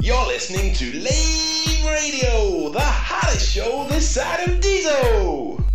You're listening to Lave Radio, the hottest show this side of Diso.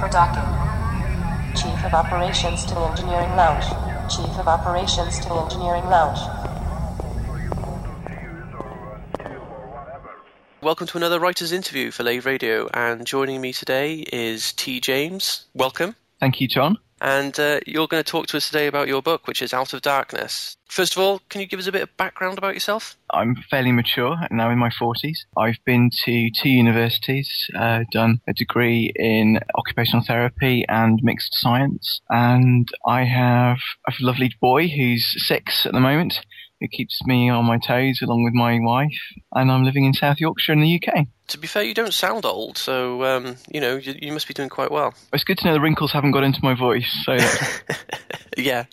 For docking. Chief of Operations to the Engineering Lounge. Chief of Operations to the Engineering Lounge. Welcome to another writer's interview for Lave Radio, and joining me today is T. James. Welcome. Thank you, John. And uh, you're going to talk to us today about your book, which is Out of Darkness. First of all, can you give us a bit of background about yourself? I'm fairly mature, now in my 40s. I've been to two universities, uh, done a degree in occupational therapy and mixed science, and I have a lovely boy who's six at the moment, who keeps me on my toes along with my wife, and I'm living in South Yorkshire in the UK. To be fair, you don't sound old, so um, you know you, you, must be doing quite well. It's good to know the wrinkles haven't got into my voice. So yeah.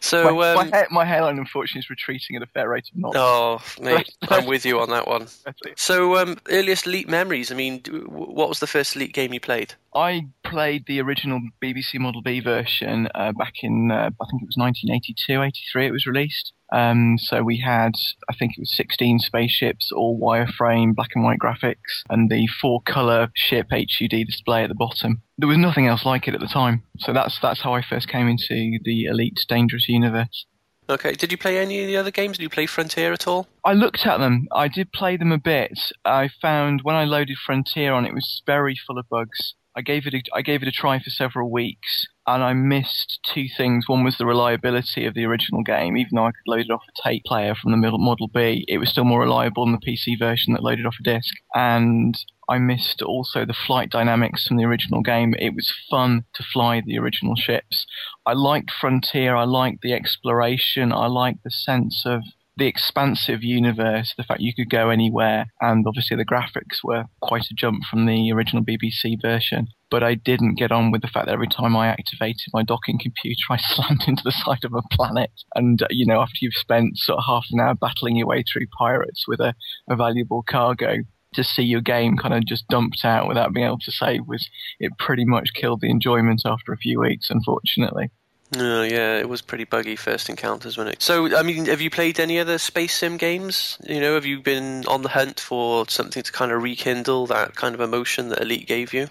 So my, um, my, hair, my, hairline, unfortunately, is retreating at a fair rate of knots. Oh, mate, I'm with you on that one. So um, earliest Elite memories. I mean, what was the first Elite game you played? I played the original BBC Model B version uh, back in uh, I think it was 1982, 83. It was released. Um, so we had, I think it was 16 spaceships, all wireframe, black and white graphics, and the four-color ship HUD display at the bottom. There was nothing else like it at the time. So that's that's how I first came into the Elite Dangerous universe. Okay. Did you play any of the other games? Did you play Frontier at all? I looked at them. I did play them a bit. I found when I loaded Frontier on, it was very full of bugs. I gave it a, I gave it a try for several weeks, and I missed two things. One was the reliability of the original game. Even though I could load it off a tape player from the Model B, it was still more reliable than the PC version that loaded off a disc. And I missed also the flight dynamics from the original game. It was fun to fly the original ships. I liked Frontier. I liked the exploration. I liked the sense of the expansive universe, the fact you could go anywhere, and obviously the graphics were quite a jump from the original BBC version. But I didn't get on with the fact that every time I activated my docking computer, I slammed into the side of a planet. And, uh, you know, after you've spent sort of half an hour battling your way through pirates with a, a valuable cargo, to see your game kind of just dumped out without being able to save was it pretty much killed the enjoyment after a few weeks, unfortunately. Oh yeah, it was pretty buggy first encounters, wasn't it? So, I mean, have you played any other space sim games? You know, have you been on the hunt for something to kind of rekindle that kind of emotion that Elite gave you?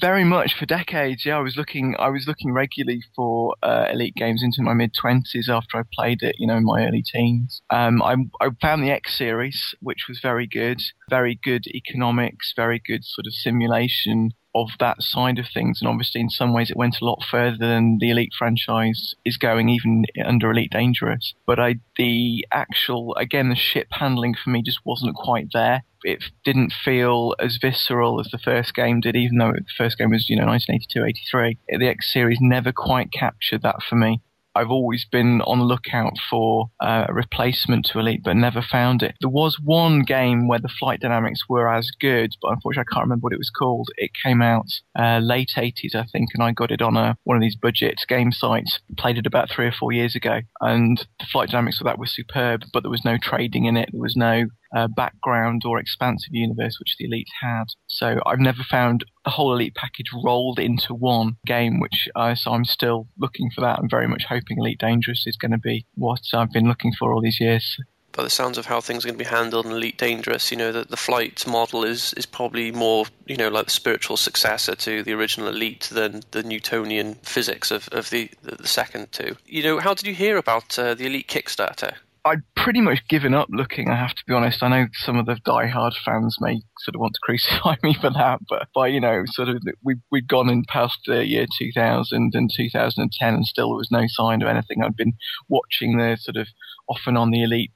Very much for decades. Yeah, I was looking. I was looking regularly for uh, Elite games into my mid twenties after I played it. You know, in my early teens. Um, I, I found the X series, which was very good. Very good economics. Very good sort of simulation of that side of things. And obviously, in some ways, it went a lot further than the Elite franchise is going, even under Elite Dangerous. But I, the actual, again, the ship handling for me just wasn't quite there. It didn't feel as visceral as the first game did, even though the first game was, you know, 1982, 83. The X series never quite captured that for me. I've always been on the lookout for uh, a replacement to Elite, but never found it. There was one game where the flight dynamics were as good, but unfortunately I can't remember what it was called. It came out uh, late 80s, I think, and I got it on a, one of these budget game sites. Played it about three or four years ago, and the flight dynamics of that were superb, but there was no trading in it. There was no uh, background or expansive universe which the Elite had. So I've never found a whole Elite package rolled into one game, which uh, so I'm still looking for that. I'm very much hoping Elite Dangerous is going to be what I've been looking for all these years. By the sounds of how things are going to be handled in Elite Dangerous, you know that the flight model is is probably more, you know, like the spiritual successor to the original Elite than the Newtonian physics of, of the the second two. You know, how did you hear about uh, the Elite Kickstarter? I'd pretty much given up looking, I have to be honest. I know some of the die-hard fans may sort of want to crucify me for that, but by, you know, sort of, we, we'd gone in past the year 2000 and 2010 and still there was no sign of anything. I'd been watching the sort of off and on the Elite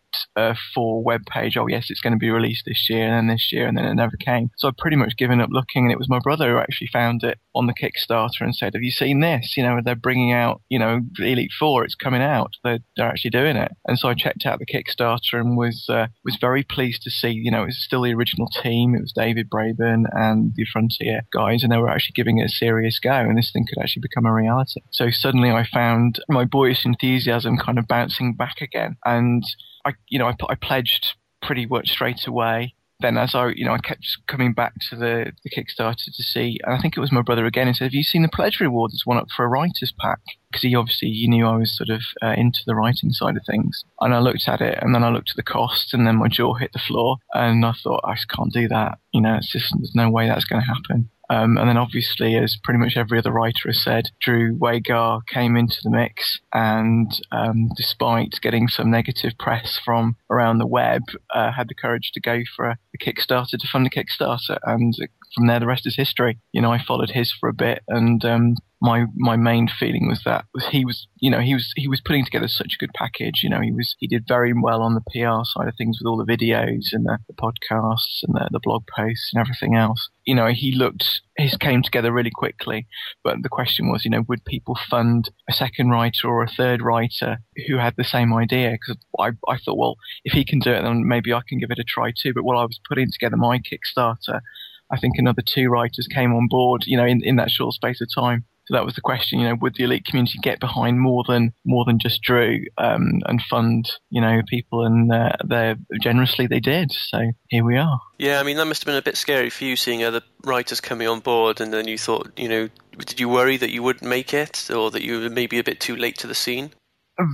for web page. Oh yes, it's going to be released this year, and then this year, and then it never came. So I'd pretty much given up looking, and it was my brother who actually found it on the Kickstarter and said, "Have you seen this? You know, they're bringing out, you know, Elite Four. It's coming out. They're they're actually doing it." And so I checked out the Kickstarter and was uh, was very pleased to see, you know, it was still the original team. It was David Braben and the Frontier guys, and they were actually giving it a serious go, and this thing could actually become a reality. So suddenly I found my boyish enthusiasm kind of bouncing back again, and I, you know, I, I pledged pretty much straight away then as I, you know, I kept coming back to the, the Kickstarter to see, and I think it was my brother again, he said, have you seen the pledge reward? There's one up for a writer's pack. Because he obviously, he knew I was sort of uh, into the writing side of things. And I looked at it, and then I looked at the cost, and then my jaw hit the floor, and I thought, I just can't do that. You know, it's just, there's no way that's going to happen. Um, and then obviously, as pretty much every other writer has said, Drew Wagar came into the mix, and um, despite getting some negative press from around the web, uh, had the courage to go for a, a, Kickstarter to fund a Kickstarter, and from there the rest is history. You know, I followed his for a bit, and um, my my main feeling was that was he was you know he was he was putting together such a good package. You know he was he did very well on the PR side of things with all the videos and the, the podcasts and the, the blog posts and everything else. You know he looked his came together really quickly. But the question was you know would people fund a second writer or a third writer who had the same idea? Because I, I thought well if he can do it then maybe I can give it a try too. But while I was putting together my Kickstarter I think another two writers came on board, you know, in, in that short space of time. So that was the question, you know, would the elite community get behind more than more than just Drew um, and fund, you know, people? And uh, they generously they did. So here we are. Yeah, I mean that must have been a bit scary for you seeing other writers coming on board, and then you thought, you know, did you worry that you wouldn't make it, or that you were maybe a bit too late to the scene?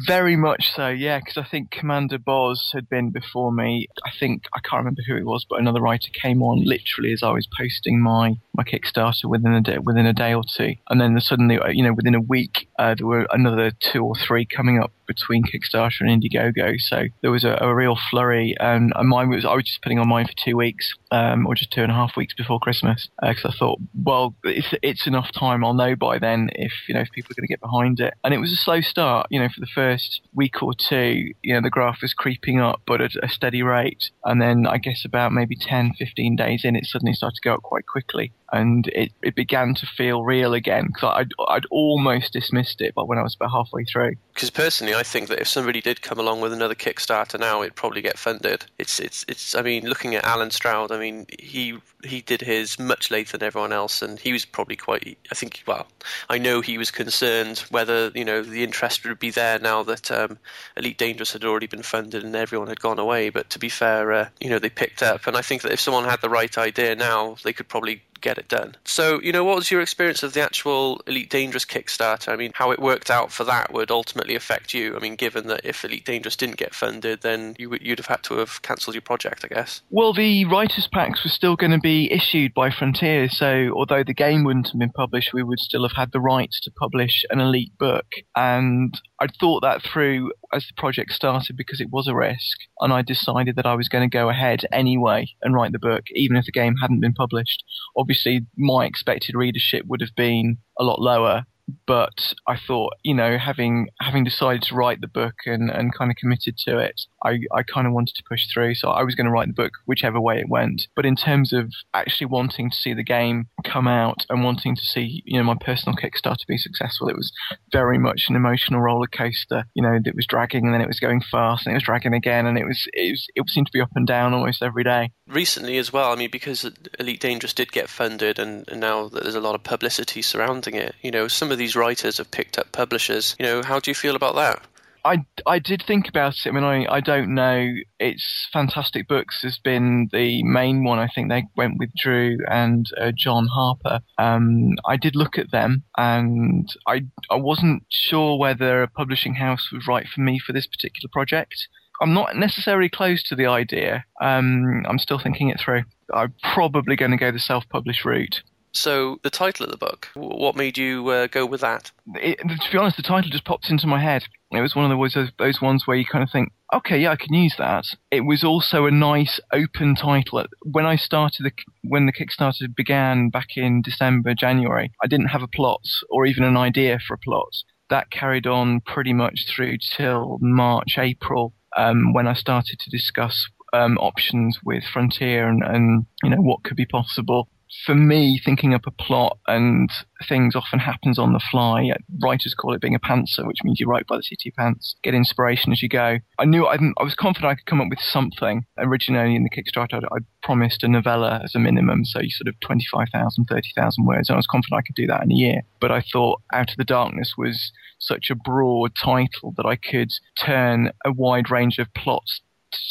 Very much so, yeah, because I think Commander Boz had been before me. I think, I can't remember who it was, but another writer came on literally as I was posting my, my Kickstarter within a day, within a day or two. And then suddenly, uh, you know, within a week, uh, there were another two or three coming up between Kickstarter and Indiegogo. So there was a, a real flurry, and, mine was I was just putting on mine for two weeks, um, or just two and a half weeks before Christmas, because uh, I thought, well, it's it's enough time. I'll know by then if you know if people are going to get behind it. And it was a slow start, you know, for the first week or two. You know, the graph was creeping up, but at a steady rate, and then I guess about maybe 10, 15 days in, it suddenly started to go up quite quickly and it, it began to feel real again because I'd, I'd almost dismissed it but when I was about halfway through. Because personally, I think that if somebody did come along with another Kickstarter now, it'd probably get funded. It's it's it's. I mean, looking at Allen Stroud, I mean, he he did his much later than everyone else, and he was probably quite. I think, well, I know he was concerned whether you know the interest would be there now that um, Elite Dangerous had already been funded and everyone had gone away. But to be fair, uh, you know, they picked up, and I think that if someone had the right idea now, they could probably get it done. So, you know, what was your experience of the actual Elite Dangerous Kickstarter? I mean, how it worked out for that would ultimately affect you. I mean, given that if Elite Dangerous didn't get funded, then you, would have had to have cancelled your project, I guess. Well, the writers' packs were still going to be issued by Frontier, so although the game wouldn't have been published, we would still have had the rights to publish an Elite book. And I'd thought that through as the project started because it was a risk, and I decided that I was going to go ahead anyway and write the book, even if the game hadn't been published. Obviously, my expected readership would have been a lot lower but I thought, you know, having having decided to write the book and, and kind of committed to it, I, I kind of wanted to push through. So I was going to write the book whichever way it went. But in terms of actually wanting to see the game come out and wanting to see, you know, my personal Kickstarter be successful, it was very much an emotional roller coaster. You know, it was dragging and then it was going fast and it was dragging again and it was it was it seemed to be up and down almost every day. Recently as well, I mean, because Elite Dangerous did get funded and, and now there's a lot of publicity surrounding it. You know, some of these writers have picked up publishers. You know, how do you feel about that? I, I did think about it. I mean, I, I don't know. It's Fantastic Books has been the main one. I think they went with Drew and uh, John Harper. Um, I did look at them, and I I wasn't sure whether a publishing house was right for me for this particular project. I'm not necessarily close to the idea. Um, I'm still thinking it through. I'm probably going to go the self-published route. So, the title of the book, what made you uh, go with that? It, to be honest, the title just popped into my head. It was one of those, those ones where you kind of think, okay, yeah, I can use that. It was also a nice open title. When I started, the, when the Kickstarter began back in December, January, I didn't have a plot or even an idea for a plot. That carried on pretty much through till March, April um, when I started to discuss um, options with Frontier and, and you know what could be possible for me, thinking up a plot and things often happens on the fly. Uh, writers call it being a pantser, which means you write by the seat of your pants, get inspiration as you go. I knew I, I was confident I could come up with something. Originally in the Kickstarter, I, I promised a novella as a minimum, so sort of 25,000, 30,000 words. And I was confident I could do that in a year. But I thought Out of the Darkness was such a broad title that I could turn a wide range of plots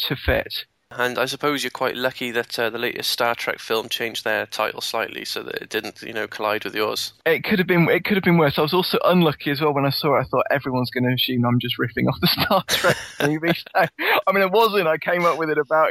to fit. And I suppose you're quite lucky that uh, the latest Star Trek film changed their title slightly so that it didn't, you know, collide with yours. It could have been. It could have been worse. I was also unlucky as well when I saw it. I thought everyone's going to assume I'm just riffing off the Star Trek movie. So, I mean, it wasn't. I came up with it about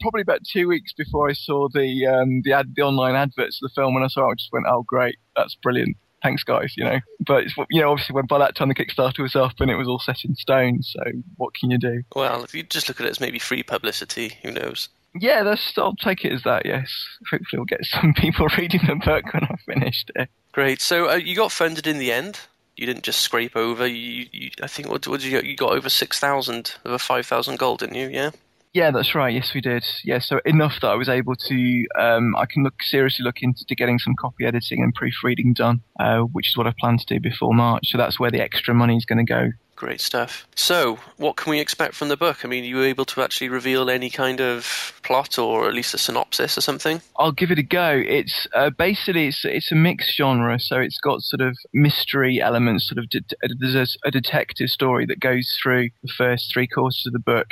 probably about two weeks before I saw the um, the ad, the online adverts of the film. When I saw it, I just went, "Oh, great, that's brilliant." thanks guys, you know. But you know, obviously, when by that time the Kickstarter was up and it was all set in stone, so what can you do? Well, if you just look at it as maybe free publicity, who knows? Yeah, that's, I'll take it as that. Yes, hopefully we'll get some people reading the book when I've finished it. Great. So uh, you got funded in the end. You didn't just scrape over. You, you I think what, what did you get? You got over six thousand, over five thousand gold, didn't you? Yeah. Yeah, that's right. Yes, we did. Yeah, so enough that I was able to, um, I can look seriously look into getting some copy editing and proofreading done, uh, which is what I plan to do before March. So that's where the extra money is going to go. Great stuff. So, what can we expect from the book? I mean, are you able to actually reveal any kind of plot or at least a synopsis or something? I'll give it a go. It's uh, basically it's it's a mixed genre, so it's got sort of mystery elements. Sort of de- there's a, a detective story that goes through the first three quarters of the book.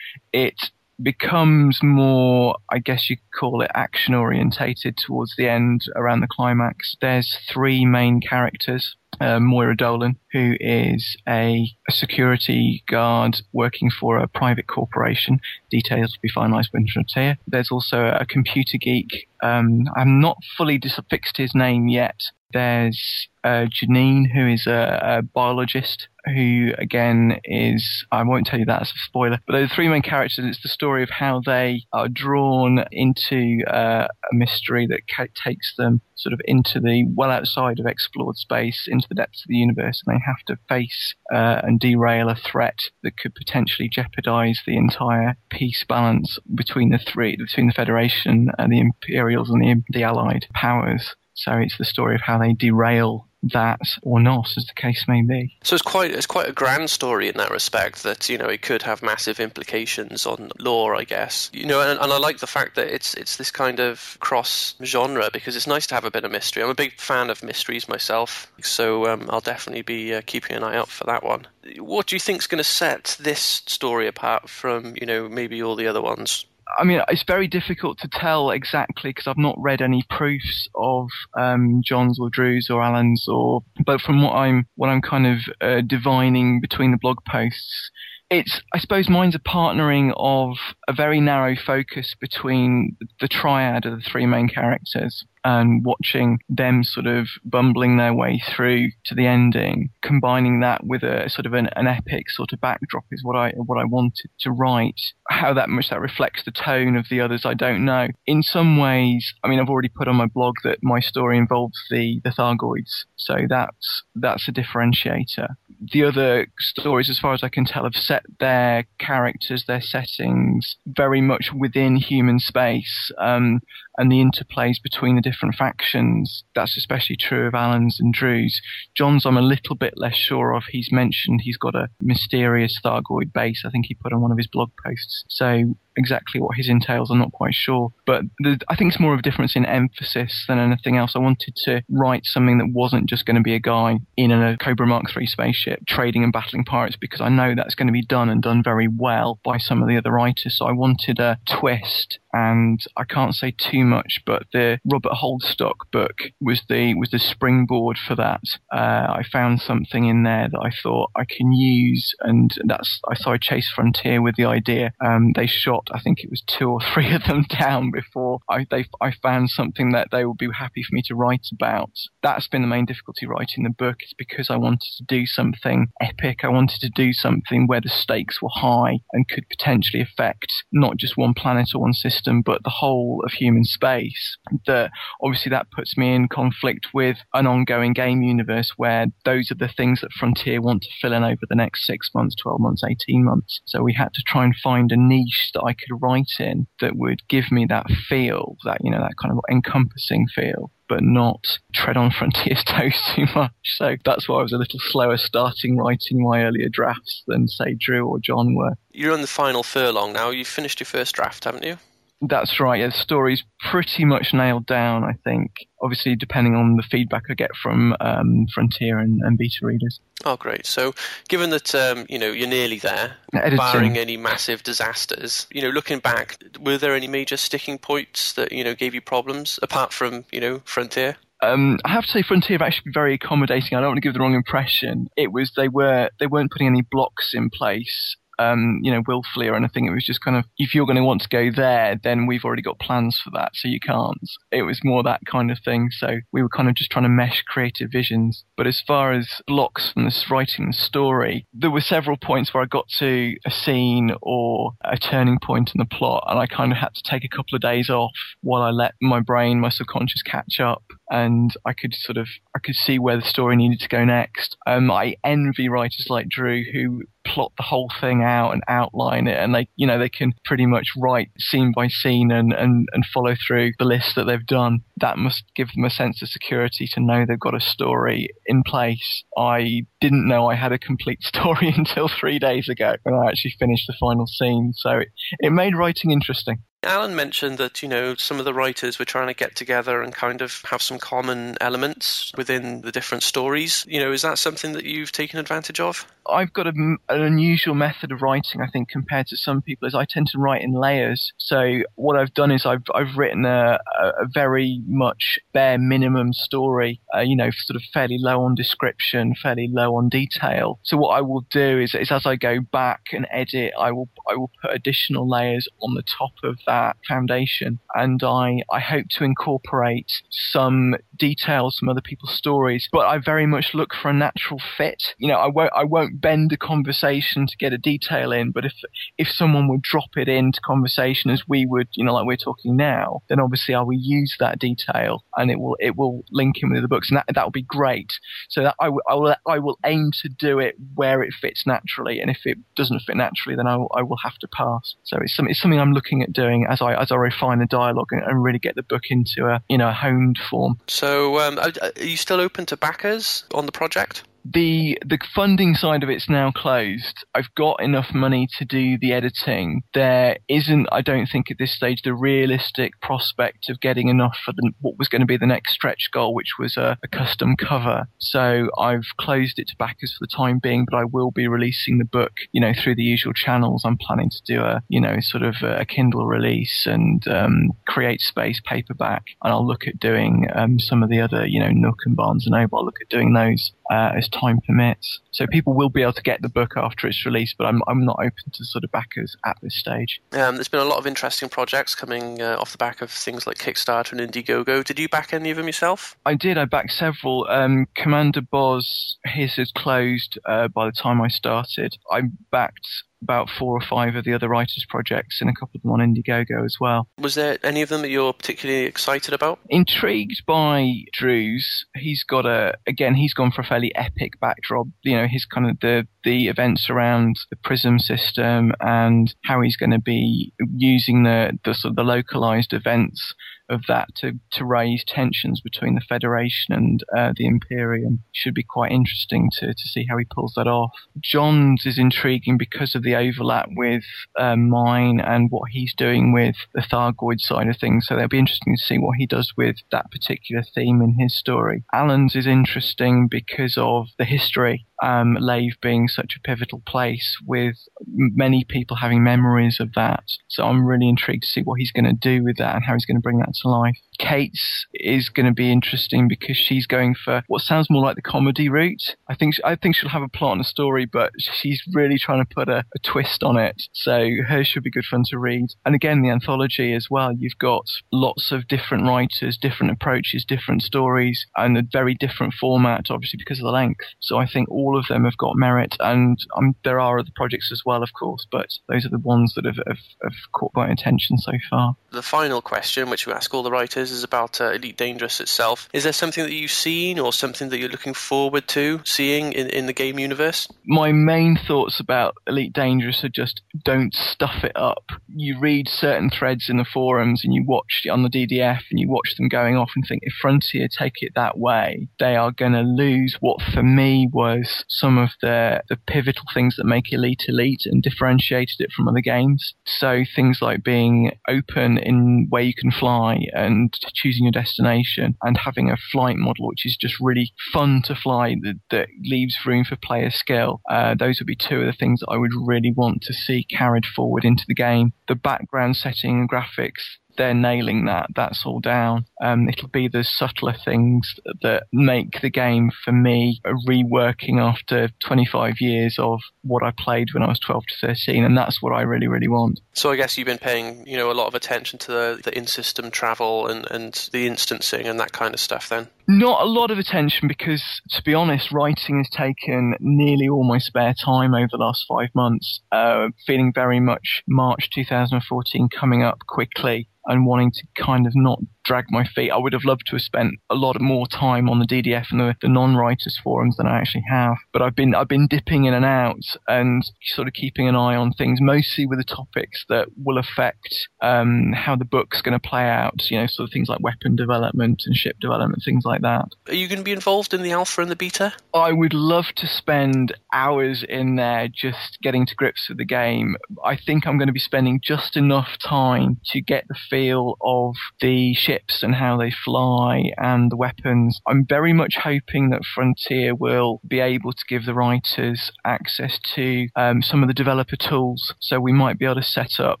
It becomes more, I guess you call it action orientated towards the end around the climax. There's three main characters. Uh, Moira Dolan, who is a, a, security guard working for a private corporation. Details to be finalised when Frontier. There's also a computer geek. Um, I'm not fully fixed his name yet. There's uh, Janine, who is a, a, biologist, who again is, I won't tell you that as a spoiler, but the three main characters. It's the story of how they are drawn into uh, a mystery that takes them sort of into the well outside of explored space, into the depths of the universe, and they have to face uh, and derail a threat that could potentially jeopardize the entire peace balance between the three, between the Federation and the Imperials and the, the Allied powers. So it's the story of how they derail that or not, as the case may be. So it's quite it's quite a grand story in that respect. That you know it could have massive implications on law, I guess. You know, and, and I like the fact that it's it's this kind of cross genre because it's nice to have a bit of mystery. I'm a big fan of mysteries myself, so um, I'll definitely be uh, keeping an eye out for that one. What do you think is going to set this story apart from you know maybe all the other ones? I mean, it's very difficult to tell exactly because I've not read any proofs of um, John's or Drew's or Allen's, or but from what I'm what I'm kind of uh, divining between the blog posts, it's I suppose mine's a partnering of a very narrow focus between the triad of the three main characters and watching them sort of bumbling their way through to the ending, combining that with a sort of an, an epic sort of backdrop is what I what I wanted to write. How that much that reflects the tone of the others, I don't know. In some ways, I mean, I've already put on my blog that my story involves the the Thargoids, so that's that's a differentiator. The other stories, as far as I can tell, have set their characters, their settings very much within human space. Um, and the interplays between the different factions. That's especially true of Allen's and Drew's. John's, I'm a little bit less sure of. He's mentioned he's got a mysterious Thargoid base. I think he put on one of his blog posts. So exactly what his entails, I'm not quite sure. But the, I think it's more of a difference in emphasis than anything else. I wanted to write something that wasn't just going to be a guy in a Cobra Mark III spaceship trading and battling pirates because I know that's going to be done and done very well by some of the other writers. So I wanted a twist and I can't say too much, but the Robert Holdstock book was the was the springboard for that. Uh, I found something in there that I thought I can use, and that's I saw Chase Frontier with the idea. Um, they shot, I think it was two or three of them down before I they I found something that they would be happy for me to write about. That's been the main difficulty writing the book. It's because I wanted to do something epic. I wanted to do something where the stakes were high and could potentially affect not just one planet or one system system, but the whole of human space. That obviously that puts me in conflict with an ongoing game universe where those are the things that Frontier want to fill in over the next six months, 12 months, 18 months. So we had to try and find a niche that I could write in that would give me that feel, that, you know, that kind of encompassing feel but not tread on Frontier's toes too much. So that's why I was a little slower starting writing my earlier drafts than, say, Drew or John were. You're on the final furlong now. You've finished your first draft, haven't you? That's right. Yeah, the story's pretty much nailed down, I think. Obviously, depending on the feedback I get from um, Frontier and, and, beta readers. Oh, great! So, given that um, you know you're nearly there, Editing. barring any massive disasters, you know, looking back, were there any major sticking points that you know gave you problems apart from you know Frontier? Um, I have to say, Frontier have actually been very accommodating. I don't want to give the wrong impression. It was they were they weren't putting any blocks in place um, you know, willfully or anything. It was just kind of, if you're going to want to go there, then we've already got plans for that, so you can't. It was more that kind of thing. So we were kind of just trying to mesh creative visions. But as far as blocks from this writing the story, there were several points where I got to a scene or a turning point in the plot, and I kind of had to take a couple of days off while I let my brain, my subconscious catch up and I could sort of I could see where the story needed to go next. Um, I envy writers like Drew who plot the whole thing out and outline it and they you know they can pretty much write scene by scene and, and, and follow through the list that they've done. That must give them a sense of security to know they've got a story in place. I didn't know i had a complete story until three days ago when i actually finished the final scene so it, it made writing interesting Allen mentioned that, you know, some of the writers were trying to get together and kind of have some common elements within the different stories. You know, is that something that you've taken advantage of? I've got a, an unusual method of writing, I think, compared to some people, is I tend to write in layers. So what I've done is I've, I've written a, a very much bare minimum story, uh, you know, sort of fairly low on description, fairly low on detail. So what I will do is, is as I go back and edit, I will, I will put additional layers on the top of that foundation. And I, I hope to incorporate some details from other people's stories, but I very much look for a natural fit. You know, I won't, I won't bend a conversation to get a detail in, but if, if someone would drop it into conversation as we would, you know, like we're talking now, then obviously I will use that detail and it will, it will link in with the books and that, that will be great. So that I, w- I will, I will aim to do it where it fits naturally. And if it doesn't fit naturally, then I will, I will have to pass. So it's, some, it's something I'm looking at doing as I as I refine the dialogue and, and really get the book into a you know honed form. So, um, are you still open to backers on the project? The the funding side of it's now closed. I've got enough money to do the editing. There isn't, I don't think at this stage, the realistic prospect of getting enough for the, what was going to be the next stretch goal, which was a, a, custom cover. So I've closed it to backers for the time being, but I will be releasing the book, you know, through the usual channels. I'm planning to do a, you know, sort of a Kindle release and um, CreateSpace paperback, and I'll look at doing um, some of the other, you know, Nook and Barnes and Noble. I'll look at doing those uh, as time permits. So people will be able to get the book after it's released, but I'm I'm not open to sort of backers at this stage. Um, there's been a lot of interesting projects coming uh, off the back of things like Kickstarter and Indiegogo. Did you back any of them yourself? I did. I backed several. Um, Commander Boz, his is closed uh, by the time I started. I backed about four or five of the other writers' projects and a couple of them on Indiegogo as well. Was there any of them that you're particularly excited about? Intrigued by Drew's. He's got a again. He's gone for a fairly epic backdrop. You know, his kind of the the events around the prism system and how he's going to be using the the sort of the localized events of that to, to raise tensions between the Federation and uh, the Imperium should be quite interesting to, to see how he pulls that off. John's is intriguing because of the overlap with uh, mine and what he's doing with the Thargoid side of things, so it'll be interesting to see what he does with that particular theme in his story. Allen's is interesting because of the history um, Lave being such a pivotal place with many people having memories of that. So I'm really intrigued to see what he's going to do with that and how he's going to bring that life. Kate's is going to be interesting because she's going for what sounds more like the comedy route. I think I think she'll have a plot and a story, but she's really trying to put a, a twist on it. So hers should be good fun to read. And again, the anthology as well. You've got lots of different writers, different approaches, different stories, and a very different format, obviously because of the length. So I think all of them have got merit and um, there are other projects as well, of course, but those are the ones that have, have, have caught my attention so far. The final question, which we ask all the writers, is about uh, Elite Dangerous itself. Is there something that you've seen or something that you're looking forward to seeing in, in the game universe? My main thoughts about Elite Dangerous are just don't stuff it up. You read certain threads in the forums and you watch it on the DDF and you watch them going off and think if Frontier take it that way, they are going to lose what for me was some of the, the pivotal things that make Elite Elite and differentiated it from other games. So things like being open in where you can fly and choosing your destination and having a flight model which is just really fun to fly that, that leaves room for player skill. Uh, those would be two of the things that I would really want to see carried forward into the game. The background setting and graphics they're nailing that. That's all down. Um, it'll be the subtler things that make the game for me a reworking after 25 years of what I played when I was 12 to 13, and that's what I really, really want. So I guess you've been paying, you know, a lot of attention to the, the in-system travel and, and the instancing and that kind of stuff. Then not a lot of attention because, to be honest, writing has taken nearly all my spare time over the last five months. Uh, feeling very much March 2014 coming up quickly and wanting to kind of not drag my feet. I would have loved to have spent a lot more time on the DDF and the, the non-writers forums than I actually have. But I've been I've been dipping in and out and sort of keeping an eye on things, mostly with the topics that will affect um, how the book's going to play out. You know, sort of things like weapon development and ship development, things like that. Are you going to be involved in the alpha and the beta? I would love to spend hours in there just getting to grips with the game. I think I'm going to be spending just enough time to get the feel of the ship ships and how they fly and the weapons. I'm very much hoping that Frontier will be able to give the writers access to um, some of the developer tools. So we might be able to set up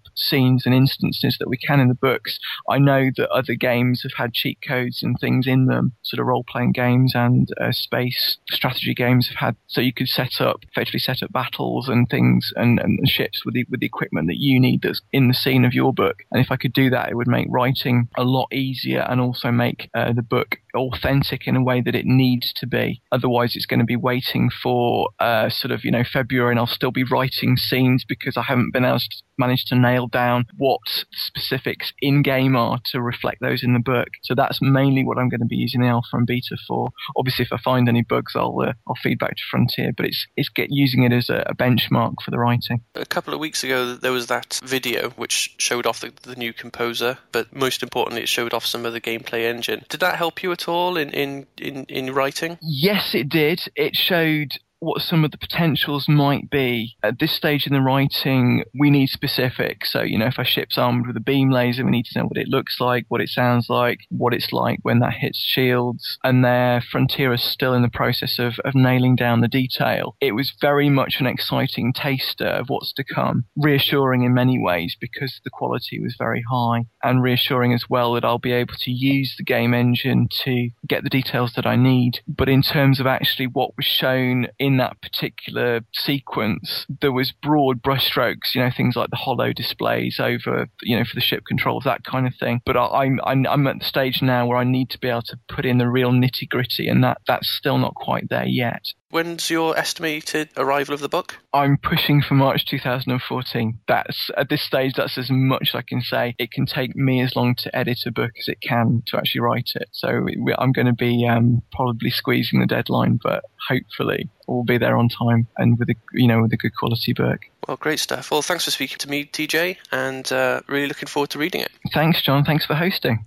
scenes and instances that we can in the books. I know that other games have had cheat codes and things in them, sort of role playing games and uh, space strategy games have had. So you could set up, effectively set up battles and things and, and ships with the, with the equipment that you need that's in the scene of your book. And if I could do that, it would make writing a lot easier easier and also make uh, the book authentic in a way that it needs to be. Otherwise, it's going to be waiting for uh, sort of, you know, February and I'll still be writing scenes because I haven't been able to manage to nail down what specifics in game are to reflect those in the book. So that's mainly what I'm going to be using the alpha and beta for. Obviously, if I find any bugs, I'll uh, I'll feed back to Frontier, but it's it's get using it as a, a, benchmark for the writing. A couple of weeks ago, there was that video which showed off the, the new composer, but most importantly, it showed off some of the gameplay engine. Did that help you at all in in in, in writing? Yes, it did. It showed what some of the potentials might be. At this stage in the writing, we need specifics. So, you know, if a ship's armed with a beam laser, we need to know what it looks like, what it sounds like, what it's like when that hits shields. And there, Frontier is still in the process of, of nailing down the detail. It was very much an exciting taster of what's to come, reassuring in many ways because the quality was very high, and reassuring as well that I'll be able to use the game engine to get the details that I need. But in terms of actually what was shown in in that particular sequence, there was broad brushstrokes, you know, things like the holo displays over, you know, for the ship controls, that kind of thing. But I, am I'm, I'm at the stage now where I need to be able to put in the real nitty gritty, and that that's still not quite there yet. When's your estimated arrival of the book? I'm pushing for March 2014. That's at this stage. That's as much as I can say. It can take me as long to edit a book as it can to actually write it. So I'm going to be um, probably squeezing the deadline, but hopefully we'll be there on time and with a you know with a good quality book. Well, great stuff. Well, thanks for speaking to me, TJ, and uh, really looking forward to reading it. Thanks, John. Thanks for hosting.